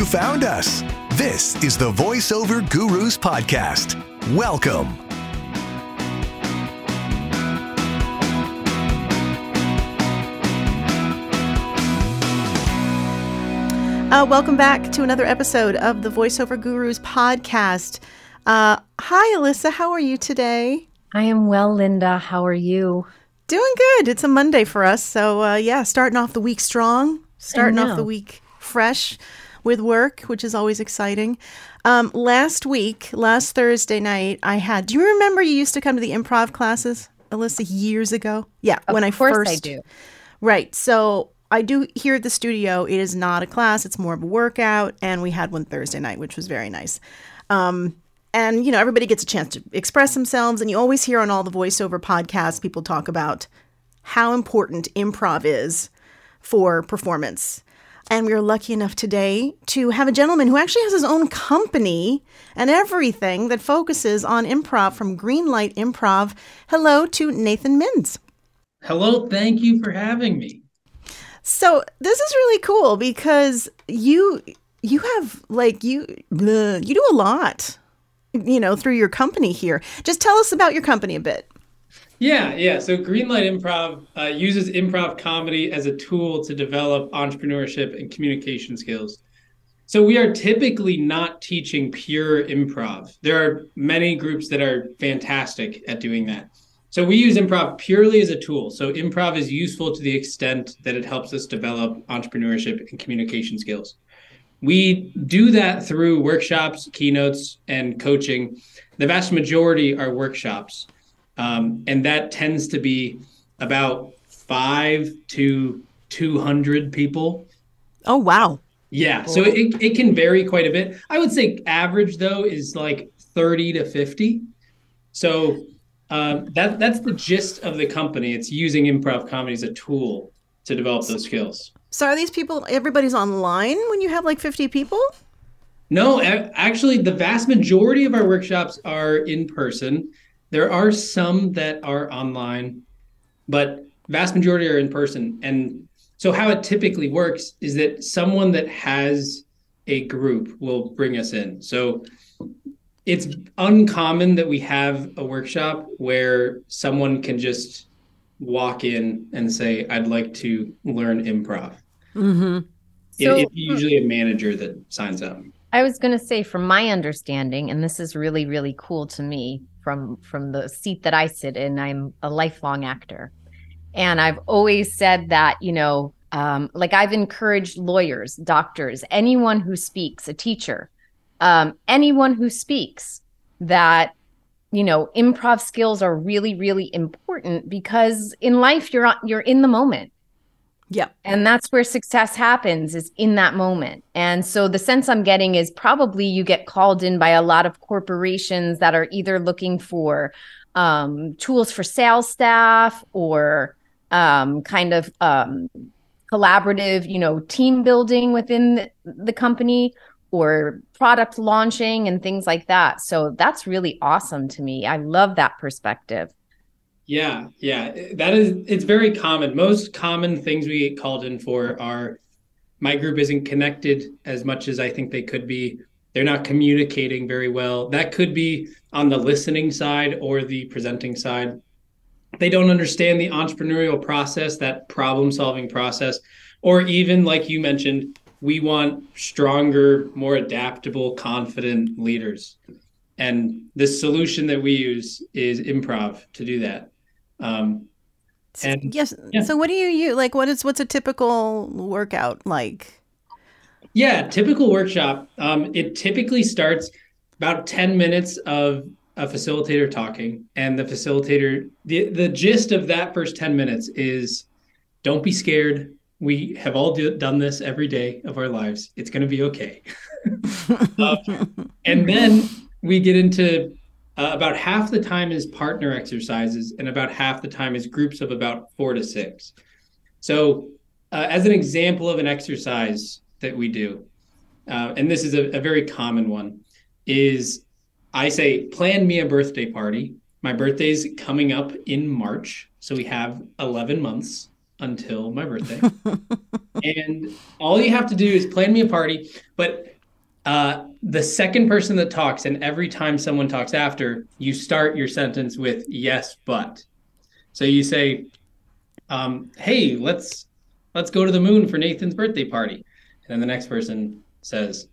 you found us. This is the VoiceOver Gurus Podcast. Welcome. Uh, welcome back to another episode of the VoiceOver Gurus podcast. Uh, hi, Alyssa. How are you today? I am well, Linda. How are you? Doing good. It's a Monday for us. So, uh, yeah, starting off the week strong, starting off the week fresh with work, which is always exciting. Um, last week, last Thursday night, I had. Do you remember you used to come to the improv classes, Alyssa, years ago? Yeah, Of when I course first I do. Right. So I do here at the studio. It is not a class; it's more of a workout. And we had one Thursday night, which was very nice. Um, and you know, everybody gets a chance to express themselves. And you always hear on all the voiceover podcasts, people talk about how important improv is for performance. And we are lucky enough today to have a gentleman who actually has his own company and everything that focuses on improv from Greenlight Improv. Hello to Nathan Minns. Hello, thank you for having me. So this is really cool because you you have like you you do a lot, you know, through your company here. Just tell us about your company a bit. Yeah, yeah. So Greenlight Improv uh, uses improv comedy as a tool to develop entrepreneurship and communication skills. So we are typically not teaching pure improv. There are many groups that are fantastic at doing that. So we use improv purely as a tool. So improv is useful to the extent that it helps us develop entrepreneurship and communication skills. We do that through workshops, keynotes, and coaching. The vast majority are workshops. Um, and that tends to be about five to 200 people. Oh wow. Yeah. So it, it can vary quite a bit. I would say average, though, is like 30 to 50. So um, that that's the gist of the company. It's using improv comedy as a tool to develop those skills. So are these people everybody's online when you have like 50 people? No, actually, the vast majority of our workshops are in person. There are some that are online, but vast majority are in person. And so, how it typically works is that someone that has a group will bring us in. So, it's uncommon that we have a workshop where someone can just walk in and say, "I'd like to learn improv." Mm-hmm. It- So- it's usually a manager that signs up. I was going to say, from my understanding, and this is really, really cool to me from from the seat that I sit in. I'm a lifelong actor, and I've always said that you know, um, like I've encouraged lawyers, doctors, anyone who speaks, a teacher, um, anyone who speaks, that you know, improv skills are really, really important because in life you're you're in the moment. Yep. And that's where success happens is in that moment. And so the sense I'm getting is probably you get called in by a lot of corporations that are either looking for um, tools for sales staff or um, kind of um, collaborative, you know, team building within the company or product launching and things like that. So that's really awesome to me. I love that perspective. Yeah, yeah, that is. It's very common. Most common things we get called in for are my group isn't connected as much as I think they could be. They're not communicating very well. That could be on the listening side or the presenting side. They don't understand the entrepreneurial process, that problem solving process, or even like you mentioned, we want stronger, more adaptable, confident leaders. And the solution that we use is improv to do that. Um, and Yes. yeah. So what do you use? Like what is what's a typical workout like? yeah, typical workshop. Um, it typically starts about 10 minutes of a facilitator talking, and the facilitator, the, the gist of that first 10 minutes is don't be scared. We have all do, done this every day of our lives. It's going to be okay. Um, and then we get into uh, about half the time is partner exercises, and about half the time is groups of about four to six. So, uh, as an example of an exercise that we do, uh, and this is a, a very common one, is I say, plan me a birthday party. My birthday's coming up in March, so we have 11 months until my birthday. and all you have to do is plan me a party. But uh, the second person that talks, and every time someone talks after, you start your sentence with yes, but. So you say, um, "Hey, let's let's go to the moon for Nathan's birthday party," and then the next person says,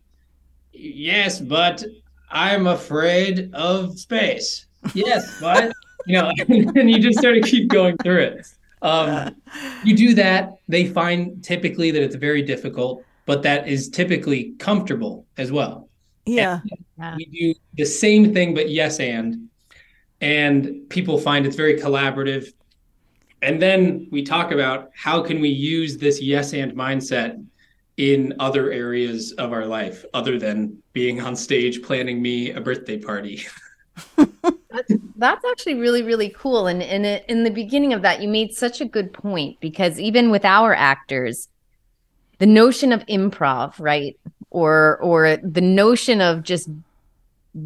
"Yes, but I'm afraid of space." Yes, but you know, and you just sort of keep going through it. Um, you do that, they find typically that it's very difficult, but that is typically comfortable as well. Yeah. We do the same thing, but yes, and. And people find it's very collaborative. And then we talk about how can we use this yes and mindset in other areas of our life other than being on stage planning me a birthday party. that's, that's actually really really cool and, and in the beginning of that you made such a good point because even with our actors the notion of improv right? Or or the notion of just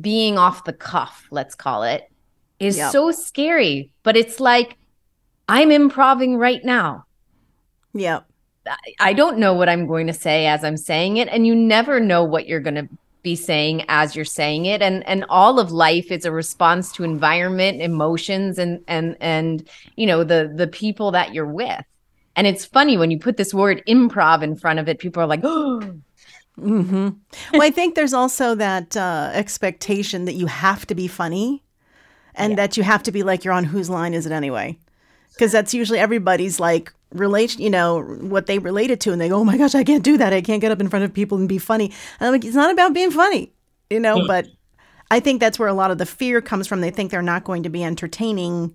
being off the cuff let's call it is yep. so scary. But it's like i'm improving right now. Yeah. I don't know what I'm going to say as I'm saying it, and you never know what you're going to be saying as you're saying it. And and all of life is a response to environment emotions and and and you know the the people that you're with and it's funny when you put this word improv in front of it people are like oh mm-hmm. well i think there's also that uh, expectation that you have to be funny and yeah. that you have to be like you're on whose line is it anyway because that's usually everybody's like relate, you know, what they related to, and they go, "Oh my gosh, I can't do that. I can't get up in front of people and be funny." And I'm like, it's not about being funny, you know. but I think that's where a lot of the fear comes from. They think they're not going to be entertaining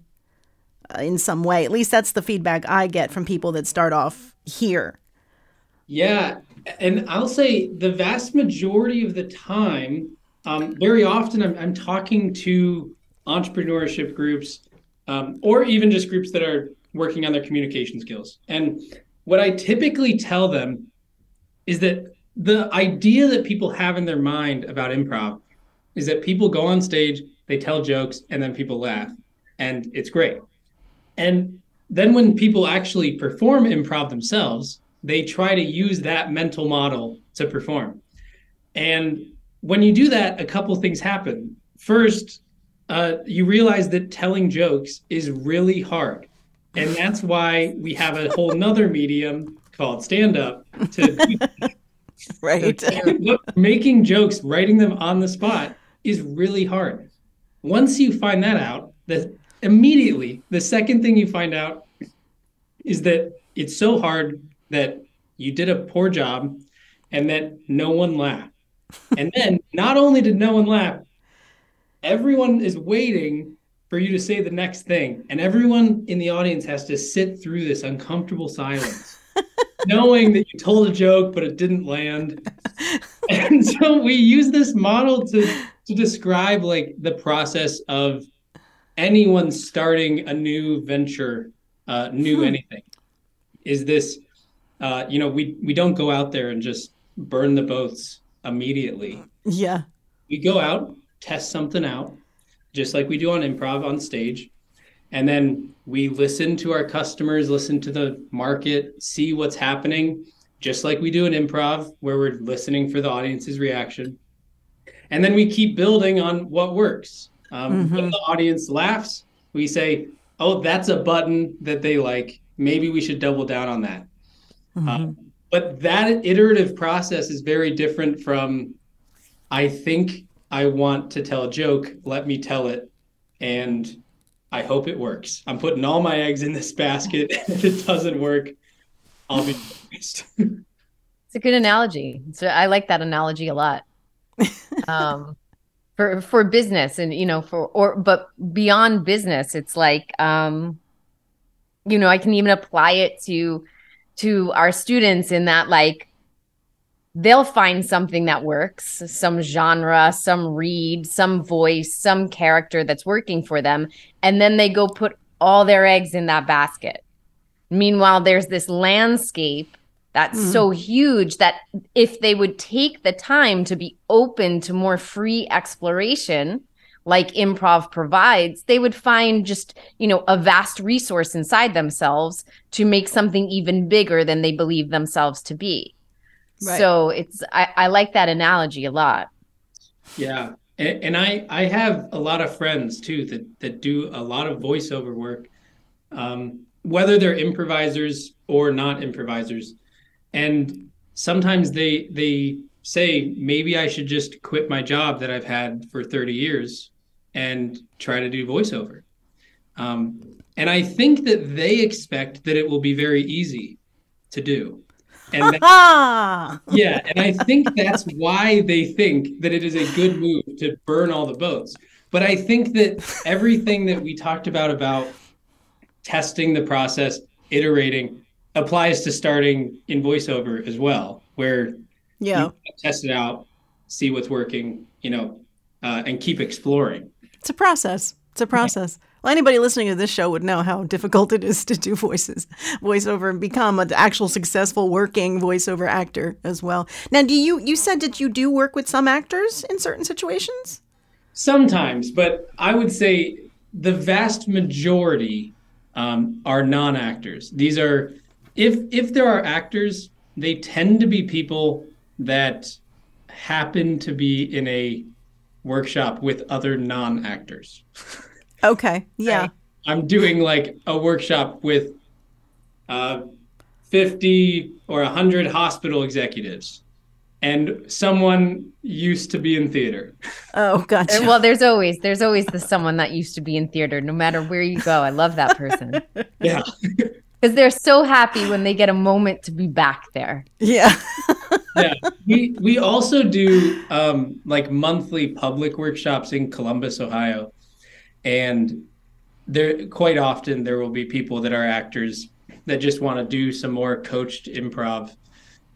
in some way. At least that's the feedback I get from people that start off here. Yeah, and I'll say the vast majority of the time, um, very often I'm, I'm talking to entrepreneurship groups um, or even just groups that are working on their communication skills. And what I typically tell them is that the idea that people have in their mind about improv is that people go on stage, they tell jokes, and then people laugh, and it's great. And then when people actually perform improv themselves, they try to use that mental model to perform. And when you do that, a couple things happen. First, uh, you realize that telling jokes is really hard. And that's why we have a whole nother medium called stand up to right. making jokes, writing them on the spot is really hard. Once you find that out, that immediately the second thing you find out is that it's so hard that you did a poor job and that no one laughed. and then not only did no one laugh, everyone is waiting for you to say the next thing. And everyone in the audience has to sit through this uncomfortable silence, knowing that you told a joke, but it didn't land. and so we use this model to, to describe like the process of anyone starting a new venture, uh, new hmm. anything. Is this, uh, you know, we, we don't go out there and just burn the boats immediately. Yeah. We go out, test something out, just like we do on improv on stage. And then we listen to our customers, listen to the market, see what's happening, just like we do in improv, where we're listening for the audience's reaction. And then we keep building on what works. Um, mm-hmm. When the audience laughs, we say, oh, that's a button that they like. Maybe we should double down on that. Mm-hmm. Um, but that iterative process is very different from, I think I want to tell a joke. Let me tell it. And I hope it works. I'm putting all my eggs in this basket. if it doesn't work, I'll be it's a good analogy. So I like that analogy a lot. Um, for for business and you know for or but beyond business, it's like um, you know I can even apply it to to our students in that like they'll find something that works, some genre, some read, some voice, some character that's working for them. And then they go put all their eggs in that basket. Meanwhile, there's this landscape that's mm. so huge that if they would take the time to be open to more free exploration, like improv provides, they would find just, you know, a vast resource inside themselves to make something even bigger than they believe themselves to be. Right. So it's I, I like that analogy a lot. Yeah. And, and I I have a lot of friends too that that do a lot of voiceover work. Um, whether they're improvisers or not improvisers. And sometimes they they say maybe I should just quit my job that I've had for 30 years and try to do voiceover. Um, and I think that they expect that it will be very easy to do. And that, yeah, and I think that's why they think that it is a good move to burn all the boats. But I think that everything that we talked about about testing the process, iterating, applies to starting in voiceover as well, where yeah, test it out, see what's working, you know, uh, and keep exploring. It's a process. It's a process. Well, anybody listening to this show would know how difficult it is to do voices, voiceover, and become an actual successful working voiceover actor as well. Now, do you you said that you do work with some actors in certain situations? Sometimes, but I would say the vast majority um, are non-actors. These are if if there are actors, they tend to be people that happen to be in a workshop with other non-actors. Okay. Yeah. I'm doing like a workshop with uh, 50 or 100 hospital executives and someone used to be in theater. Oh, gotcha. Well, there's always there's always the someone that used to be in theater, no matter where you go. I love that person. yeah. Because they're so happy when they get a moment to be back there. Yeah. yeah. We we also do um, like monthly public workshops in Columbus, Ohio, and there quite often there will be people that are actors that just want to do some more coached improv,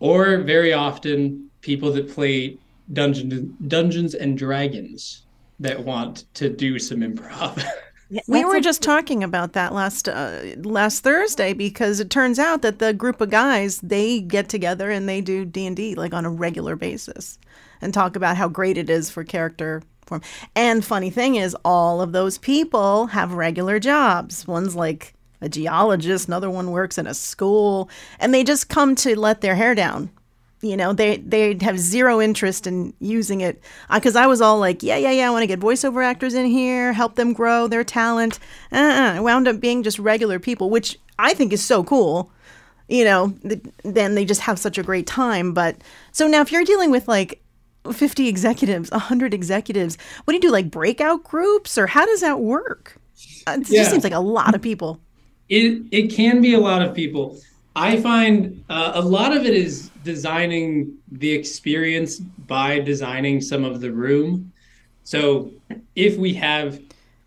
or very often people that play Dungeons Dungeons and Dragons that want to do some improv. we were just talking about that last uh, last Thursday because it turns out that the group of guys they get together and they do D and D like on a regular basis and talk about how great it is for character form. And funny thing is, all of those people have regular jobs. One's like a geologist, another one works in a school, and they just come to let their hair down you know they they have zero interest in using it because uh, i was all like yeah yeah yeah i want to get voiceover actors in here help them grow their talent uh-uh. i wound up being just regular people which i think is so cool you know th- then they just have such a great time but so now if you're dealing with like 50 executives 100 executives what do you do like breakout groups or how does that work uh, it yeah. just seems like a lot of people it it can be a lot of people I find uh, a lot of it is designing the experience by designing some of the room. So if we have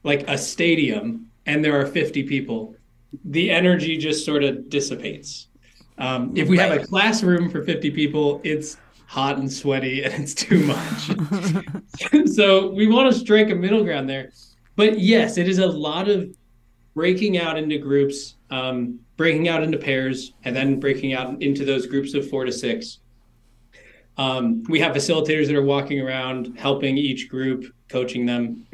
like a stadium and there are 50 people, the energy just sort of dissipates. Um, if we have a classroom for 50 people, it's hot and sweaty and it's too much. so we want to strike a middle ground there. But yes, it is a lot of breaking out into groups, um, breaking out into pairs, and then breaking out into those groups of four to six. Um, we have facilitators that are walking around, helping each group, coaching them.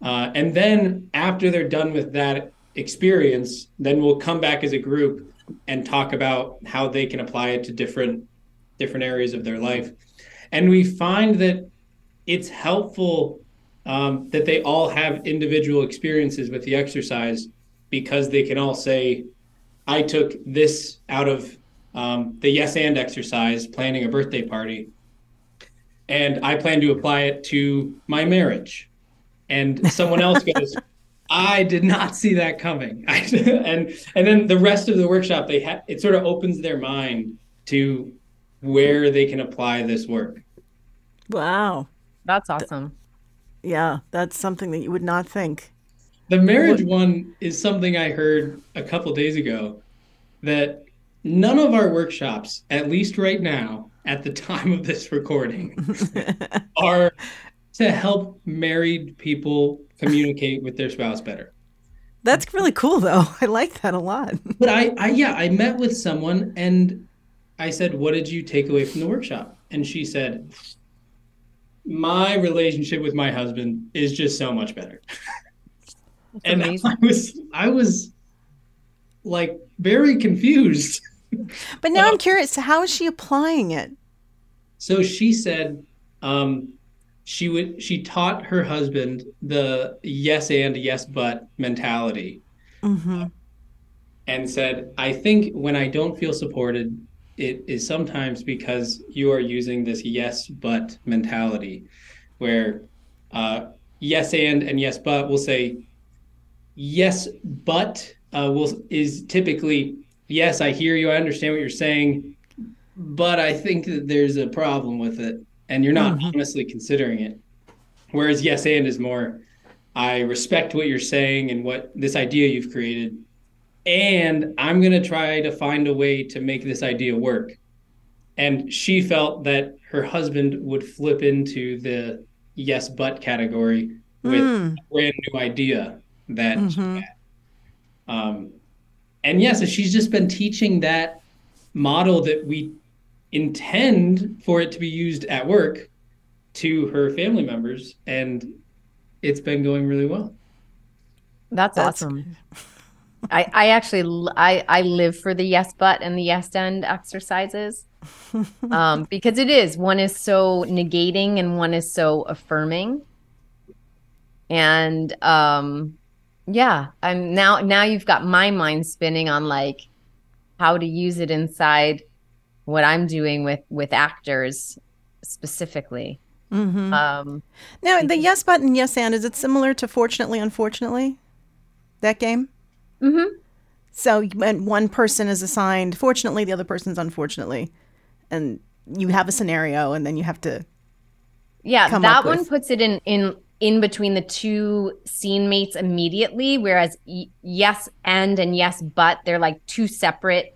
Uh, and then after they're done with that experience, then we'll come back as a group and talk about how they can apply it to different different areas of their life. And we find that it's helpful um, that they all have individual experiences with the exercise because they can all say, I took this out of um, the yes and exercise, planning a birthday party, and I plan to apply it to my marriage. And someone else goes, I did not see that coming. and and then the rest of the workshop, they ha- it sort of opens their mind to where they can apply this work. Wow, that's awesome. Yeah, that's something that you would not think. The marriage one is something I heard a couple days ago that none of our workshops, at least right now, at the time of this recording, are to help married people communicate with their spouse better. That's really cool though. I like that a lot. but I, I yeah, I met with someone and I said, "What did you take away from the workshop?" And she said, my relationship with my husband is just so much better. That's and amazing. I was I was like very confused. But now I'm curious, how is she applying it? So she said um, she would she taught her husband the yes and yes but mentality Mm-hmm. and said, I think when I don't feel supported, it is sometimes because you are using this yes but mentality, where uh, yes and and yes but will say yes but uh, will is typically yes I hear you I understand what you're saying, but I think that there's a problem with it, and you're not honestly considering it. Whereas yes and is more I respect what you're saying and what this idea you've created and I'm going to try to find a way to make this idea work. And she felt that her husband would flip into the yes but category with Mm. a brand new idea that she Mhm. had. Um, and yes, she's just been teaching that model that we intend for it to be used at work to her family members, and it's been going really well. That's, That's- awesome. I, I actually I, I live for the yes but and the yes end exercises um, because it is one is so negating and one is so affirming and um, yeah I'm now now you've got my mind spinning on like how to use it inside what I'm doing with with actors specifically Mm-hmm. um, Now, the yes button, yes and, is it similar to Fortunately, Unfortunately? That game? mm-hmm So when one person is assigned fortunately, the other person's unfortunately. And you have a scenario and then you have to Yeah, that one with. puts it in in in between the two scene mates immediately, whereas yes and and yes but they're like two separate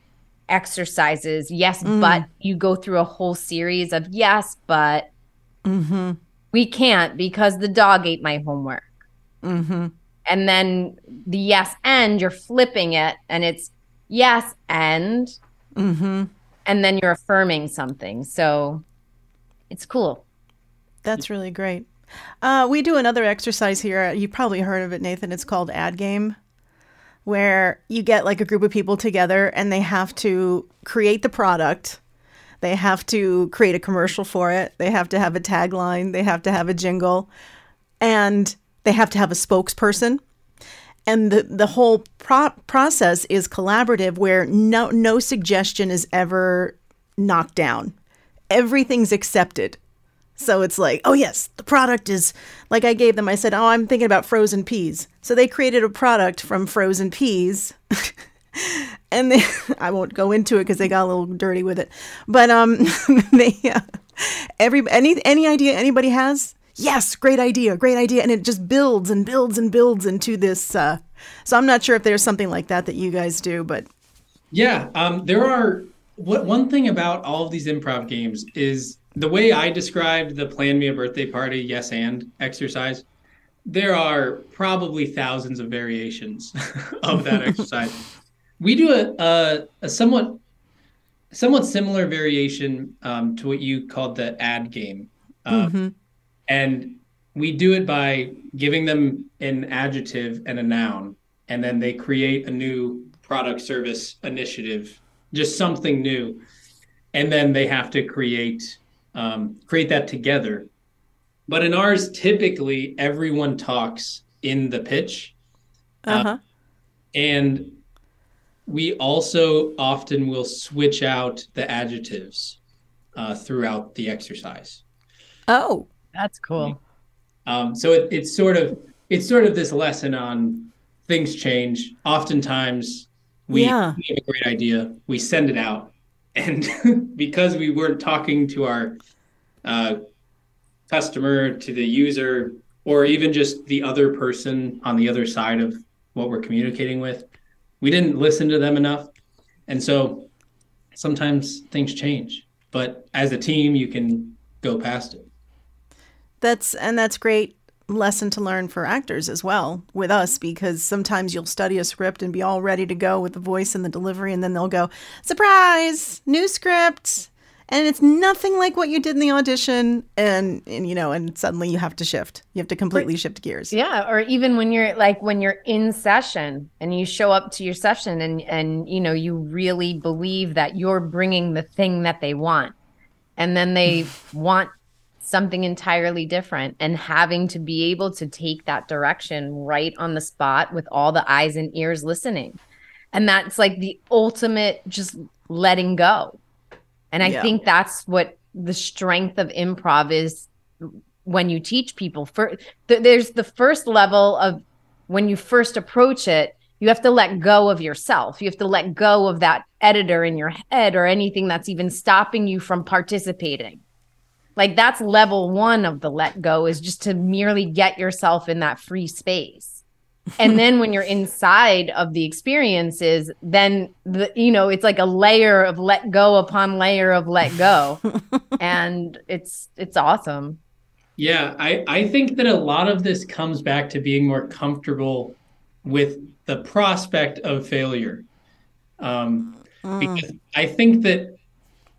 exercises. Yes, Mm. but you go through a whole series of yes, but mm-hmm. we can't because the dog ate my homework. Mm-hmm. And then the yes and you're flipping it and it's yes and Mm-hmm. and then you're affirming something. So it's cool. That's really great. Uh, we do another exercise here. You've probably heard of it, Nathan. It's called Ad Game, where you get like a group of people together and they have to create the product. They have to create a commercial for it. They have to have a tagline. They have to have a jingle, and they have to have a spokesperson. And the the whole pro- process is collaborative, where no no suggestion is ever knocked down. Everything's accepted. So it's like, oh yes, the product is like I gave them. I said, oh, I'm thinking about frozen peas. So they created a product from frozen peas, and they, I won't go into it because they got a little dirty with it. But um, they uh, every any any idea anybody has, yes, great idea, great idea, and it just builds and builds and builds into this. Uh, so I'm not sure if there's something like that that you guys do, but Yeah, um, there are. What one thing about all of these improv games is the way I described the "Plan Me a Birthday Party" yes and exercise. There are probably thousands of variations of that exercise. We do a, a, a somewhat somewhat similar variation um, to what you called the ad game, Um, and we do it by giving them an adjective and a noun, and then they create a new product service initiative, just something new, and then they have to create um, create that together. But in ours, typically everyone talks in the pitch, uh huh. and we also often will switch out the adjectives uh, throughout the exercise. oh, That's cool. Um, so it, it's sort of it's sort of this lesson on things change. Oftentimes, we, Yeah. we have a great idea, we send it out, and because we weren't talking to our uh, customer, to the user, or even just the other person on the other side of what we're communicating with, we didn't listen to them enough, and so sometimes things change. But as a team, you can go past it. That's and that's great lesson to learn for actors as well with us because sometimes you'll study a script and be all ready to go with the voice and the delivery and then they'll go surprise! New script! And it's nothing like what you did in the audition and and you know and suddenly you have to shift. You have to completely shift gears. Yeah, or even when you're like when you're in session and you show up to your session and and you know you really believe that you're bringing the thing that they want. And then they want something entirely different and having to be able to take that direction right on the spot with all the eyes and ears listening. And that's like the ultimate just letting go. And I Yeah. think that's what the strength of improv is when you teach people. For th- there's the first level of when you first approach it, you have to let go of yourself. You have to let go of that editor in your head or anything that's even stopping you from participating. Like that's level 1 of the let go is just to merely get yourself in that free space. and then when you're inside of the experiences, then the you know, it's like a layer of let go upon layer of let go. and it's it's awesome. Yeah, I, I think that a lot of this comes back to being more comfortable with the prospect of failure. Um, because I think that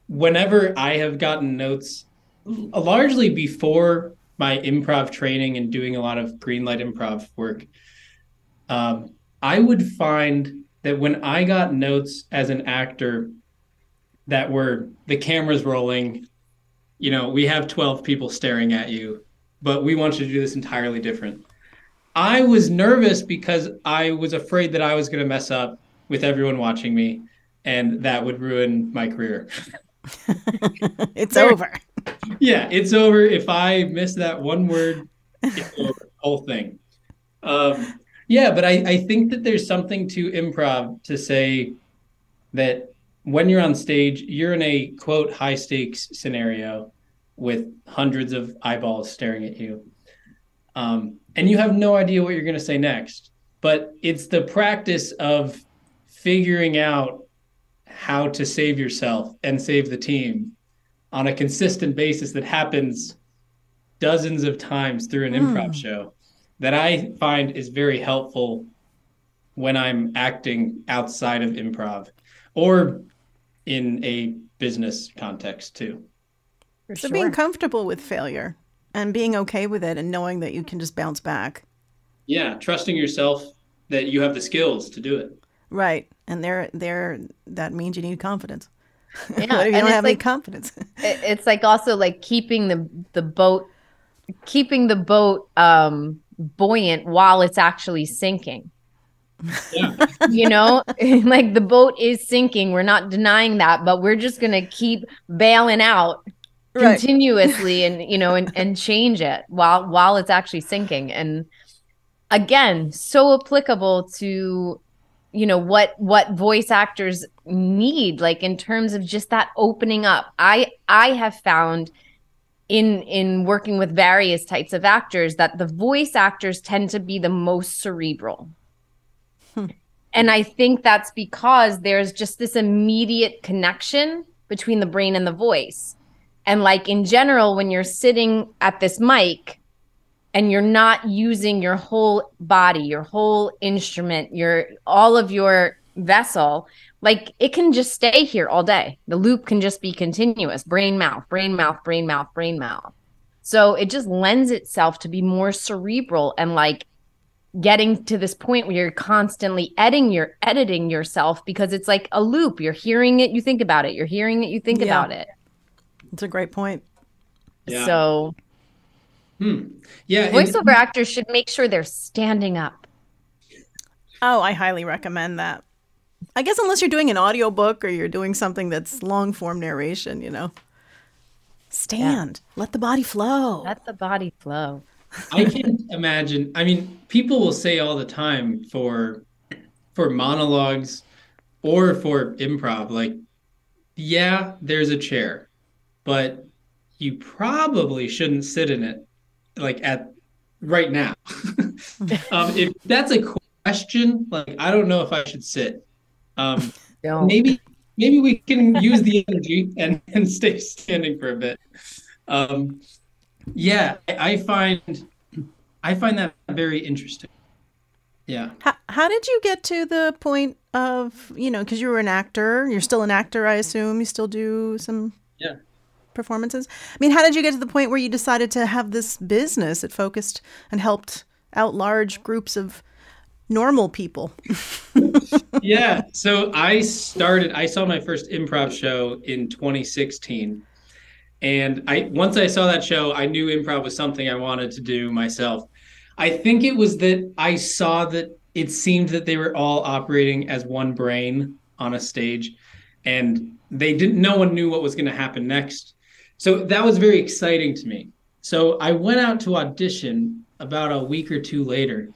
whenever I have gotten notes, l- largely before my improv training and doing a lot of green light improv work, um, I would find that when I got notes as an actor that were the cameras rolling, you know, we have 12 people staring at you, but we want you to do this entirely different. I was nervous because I was afraid that I was going to mess up with everyone watching me and that would ruin my career. it's over yeah, it's over. If I miss that one word, it's over. Whole thing. Um, yeah, but I, I think that there's something to improv to say that when you're on stage, you're in a quote high stakes scenario with hundreds of eyeballs staring at you. Um, and you have no idea what you're going to say next. But it's the practice of figuring out how to save yourself and save the team on a consistent basis that happens dozens of times through an improv hmm. show that I find is very helpful when I'm acting outside of improv or in a business context too. For so being comfortable with failure and being okay with it and knowing that you can just bounce back Yeah, trusting yourself that you have the skills to do it. right and there there that means you need confidence Yeah, what if you and don't it's have any like- confidence? it's like also like keeping the the boat keeping the boat um buoyant while it's actually sinking. Yeah. you know? Like the boat is sinking. We're not denying that but we're just going to keep bailing out Right. continuously and you know and, and change it while while it's actually sinking. And again so applicable to you know what what voice actors need like in terms of just that opening up. I i have found in in working with various types of actors that the voice actors tend to be the most cerebral. Hmm. And i think that's because there's just this immediate connection between the brain and the voice. And like in general when you're sitting at this mic and you're not using your whole body, your whole instrument, your all of your vessel, like it can just stay here all day. The loop can just be continuous, brain mouth, brain mouth, brain mouth, brain mouth. So it just lends itself to be more cerebral and like getting to this point where you're constantly editing your editing yourself because it's like a loop. You're hearing it, you think about it. You're hearing it, you think Yeah. about it. it's a great point Yeah. So Hmm. Yeah. and- voiceover actors should make sure they're standing up. Oh, I highly recommend that. I guess unless you're doing an audiobook or you're doing something that's long form narration, you know. Stand. Let the body flow. Let the body flow. I can't imagine. I mean, people will say all the time for for monologues or for improv, like, yeah, there's a chair, but you probably shouldn't sit in it, like at right now. um, if that's a question, like, I don't know if I should sit. Um, Don't. maybe maybe we can use the energy and, and stay standing for a bit um yeah I, I find i find that very interesting yeah How, how did you get to the point of, you know, because you were an actor, you're still an actor, I assume. You still do some Yeah. Performances. I mean, how did you get to the point where you decided to have this business that focused and helped out large groups of normal people? yeah. So I started, I saw my first improv show in 2016. And I once I saw that show, I knew improv was something I wanted to do myself. I think it was that I saw that it seemed that they were all operating as one brain on a stage and they didn't no one knew what was going to happen next. So that was very exciting to me. So I went out to audition about a week or two later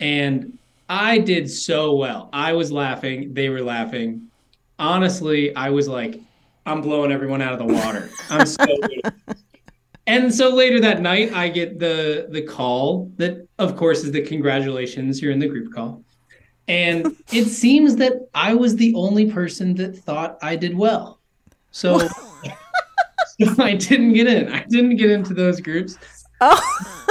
and I did so well. I was laughing, they were laughing. Honestly, I was like, I'm blowing everyone out of the water. I'm so good. And so later that night, I get the the call that, of course, is the congratulations. You're in the group call, and it seems that I was the only person that thought I did well. So, so I didn't get in. I didn't get into those groups. Oh,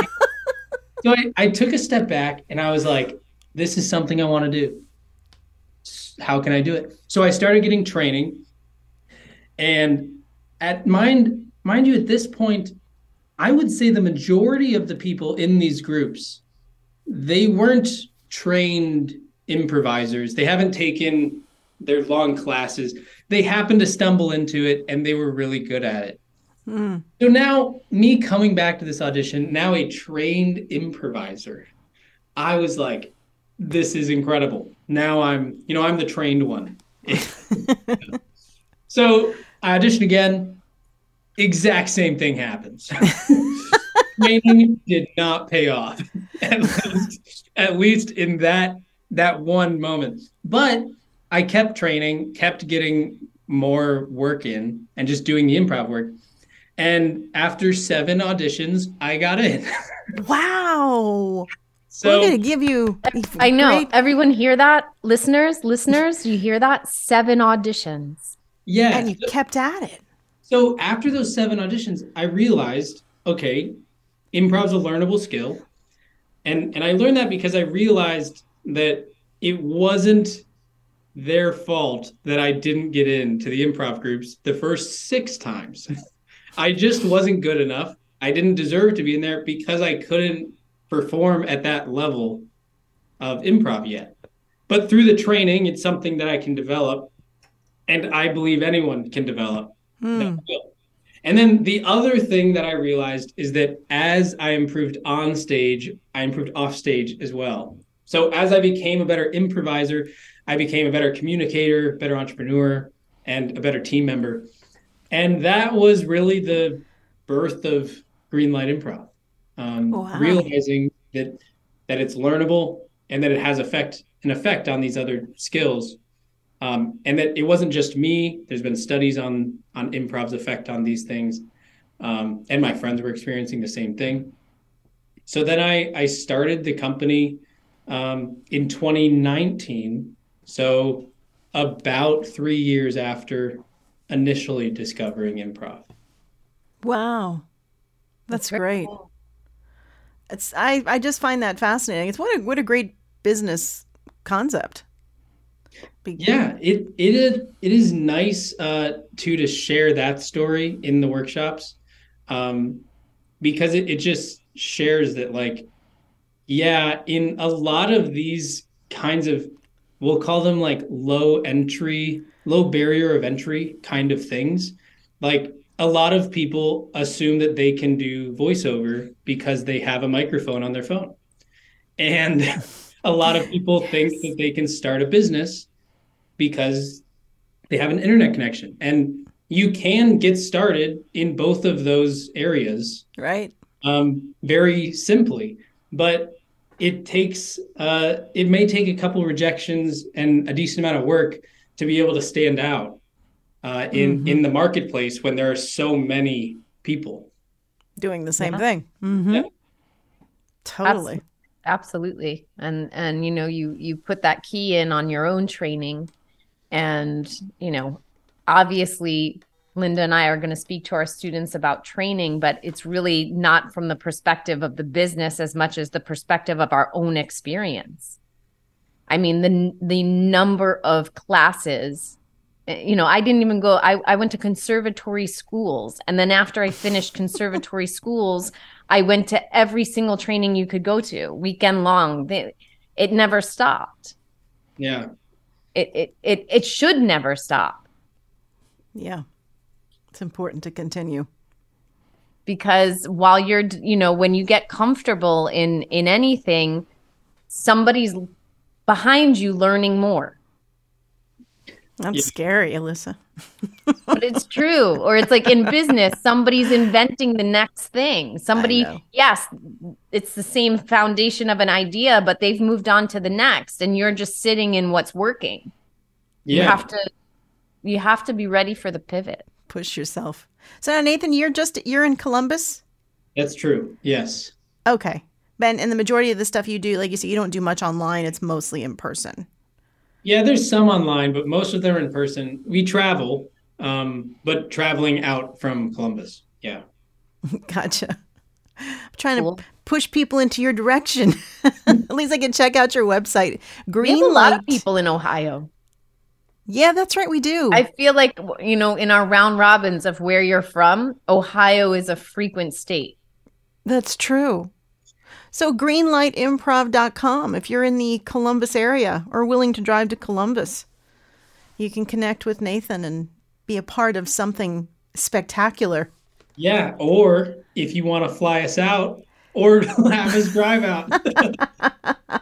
So I, I took a step back and I was like, this is something I want to do. How can I do it? So I started getting training. And at mind, mind you, at this point, I would say the majority of the people in these groups, they weren't trained improvisers. They haven't taken their long classes. They happened to stumble into it and they were really good at it. Hmm. So now, me coming back to this audition, now a trained improviser, I was like, this is incredible. Now I'm, you know, I'm the trained one. so I audition again, exact same thing happens. Training did not pay off, at least, at least in that that one moment. But I kept training, kept getting more work in, and just doing the improv work. And after seven auditions, I got in. wow. so We're going to give you. I know. great- Everyone hear that? Listeners, listeners, you hear that? Seven auditions. yeah. And you kept at it. So after those seven auditions, I realized, okay, improv's a learnable skill. And and I learned that because I realized that it wasn't their fault that I didn't get into the improv groups the first six times. I just wasn't good enough. I didn't deserve to be in there because I couldn't perform at that level of improv yet. But through the training, it's something that I can develop and I believe anyone can develop. Hmm. skill. And then the other thing that I realized is that as I improved on stage, I improved off stage as well. So as I became a better improviser, I became a better communicator, better entrepreneur, and a better team member. And that was really the birth of Greenlight Improv. Um, Wow. Realizing that that it's learnable and that it has effect an effect on these other skills um, and that it wasn't just me. There's been studies on on improv's effect on these things, um, and my friends were experiencing the same thing. So then I I started the company um, in 2019. So about three years after initially discovering improv. Wow. That's, very great. cool. It's I, I just find that fascinating. It's what a what a great business concept. Be- Yeah, it it is it is nice uh, to to share that story in the workshops, um, because it, it just shares that like, yeah, in a lot of these kinds of, we'll call them like low entry, low barrier of entry kind of things, like a lot of people assume that they can do voiceover because they have a microphone on their phone, and a lot of people think that they can start a business because they have an internet connection. And you can get started in both of those areas Right. um, very simply. But it takes uh, it may take a couple rejections and a decent amount of work to be able to stand out uh, in in the marketplace when there are so many people Doing the same Yeah. thing. Mm-hmm. Yeah. Totally. absolutely and and you know you you put that key in on your own training and you know obviously linda and i are going to speak to our students about training but it's really not from the perspective of the business as much as the perspective of our own experience i mean the the number of classes eh, you know, I didn't even go, I, I went to conservatory schools. And then after I finished conservatory schools, I went to every single training you could go to, weekend long. They, it never stopped. Yeah. It, it it it should never stop Yeah. It's important to continue. because while you're you know when you get comfortable in in anything somebody's behind you learning more. That's Yeah. scary, Alyssa. but it's true. Or it's like in business somebody's inventing the next thing. Somebody yes it's the same foundation of an idea but they've moved on to the next and you're just sitting in what's working. You have to you have to be ready for the pivot Push yourself. So now, Nathan, you're just you're in Columbus? That's true. Yes. Okay. Ben, and the majority of the stuff you do, like you said, you don't do much online. It's mostly in person. Yeah, there's some online, but most of them are in person. We travel, um, but traveling out from Columbus. Yeah. Gotcha. I'm trying Cool. to push people into your direction. At least I can check out your website. we Green have a lot of people in ohio Yeah, that's right. We do. I feel like you know in our round robins of where you're from, Ohio is a frequent state. That's true. So greenlightimprov.com if you're in the Columbus area or willing to drive to Columbus. You can connect with Nathan and be a part of something spectacular. Yeah. Or if you want to fly us out or have us drive out.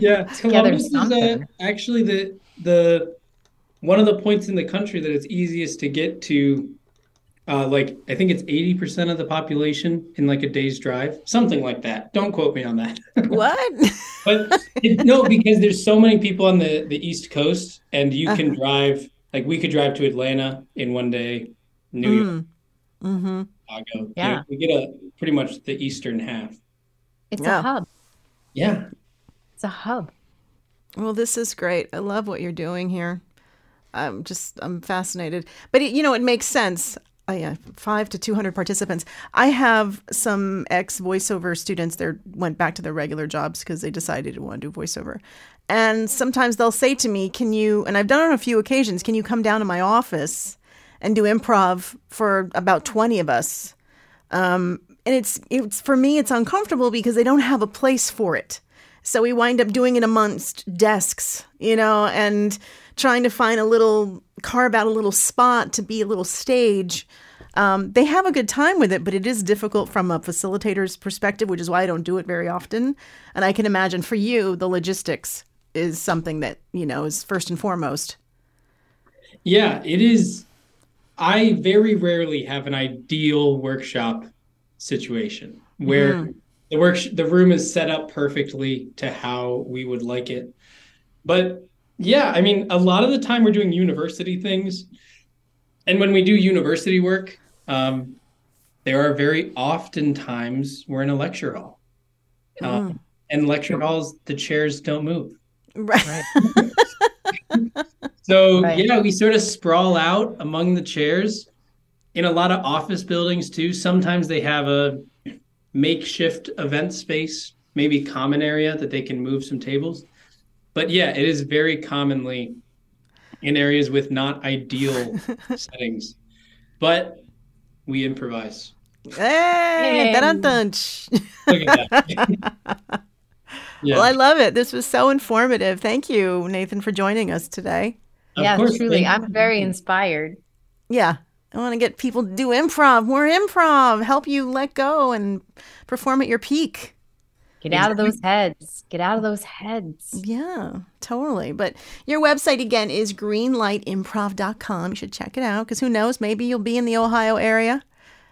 Yeah. together Columbus is uh, something. actually the the one of the points in the country that it's easiest to get to uh, like I think it's 80% of the population in like a day's drive, something like that. Don't quote me on that. What? but it, no, because there's so many people on the the East Coast, and you can drive. Like we could drive to Atlanta in one day, New York, mm-hmm. Chicago. You know, Yeah. we get a pretty much the eastern half. It's Yeah. a hub. Yeah, It's a hub. Well, this is great. I love what you're doing here. I'm just, I'm fascinated. But, it, you know, it makes sense. I have five to 200 participants. I have some ex voiceover students that went back to their regular jobs because they decided to want to do voiceover. And sometimes they'll say to me, Can you, and I've done it on a few occasions, can you come down to my office and do improv for about 20 of us? Um, and it's it's for me it's uncomfortable because they don't have a place for it. So we wind up doing it amongst desks, you know, and trying to find a little carve out a little spot to be a little stage. Um, they have a good time with it, but it is difficult from a facilitator's perspective, which is why I don't do it very often. And I can imagine for you, the logistics is something that you know is first and foremost. yeah, it is. I very rarely have an ideal workshop situation where the work the room is set up perfectly to how we would like it. But yeah, I mean, a lot of the time we're doing university things, and when we do university work, um, there are very often times we're in a lecture hall, um, and lecture halls the chairs don't move. Right. So Right. yeah, we sort of sprawl out among the chairs in a lot of office buildings too. Sometimes they have a makeshift event space, maybe common area that they can move some tables. But yeah, it is very commonly in areas with not ideal settings. But we improvise. Hey, Yay. dun-dun-dun. Look at that. yeah, Well, I love it. This was so informative. Thank you, Nathan, for joining us today. of yeah, course, truly. I'm very inspired. Yeah. I want to get people to do improv, more improv, help you let go and perform at your peak. Get out of those heads. Get out of those heads. Yeah, totally. But your website again is greenlightimprov.com. You should check it out because who knows, maybe you'll be in the Ohio area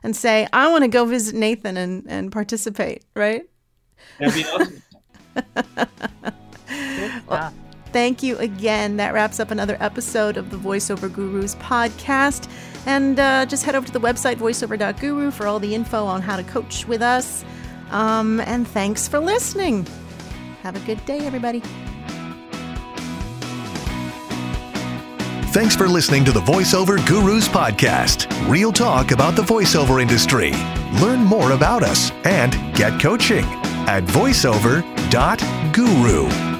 and say, I want to go visit Nathan and, and participate, right? That'd be awesome. Yeah. Thank you again. That wraps up another episode of the Voiceover Gurus podcast. And uh, just head over to the website, voiceover.guru, for all the info on how to coach with us. Um, and thanks for listening. Have a good day, everybody. Thanks for listening to the VoiceOver Gurus podcast. Real talk about the voiceover industry. Learn more about us and get coaching at voiceover.guru.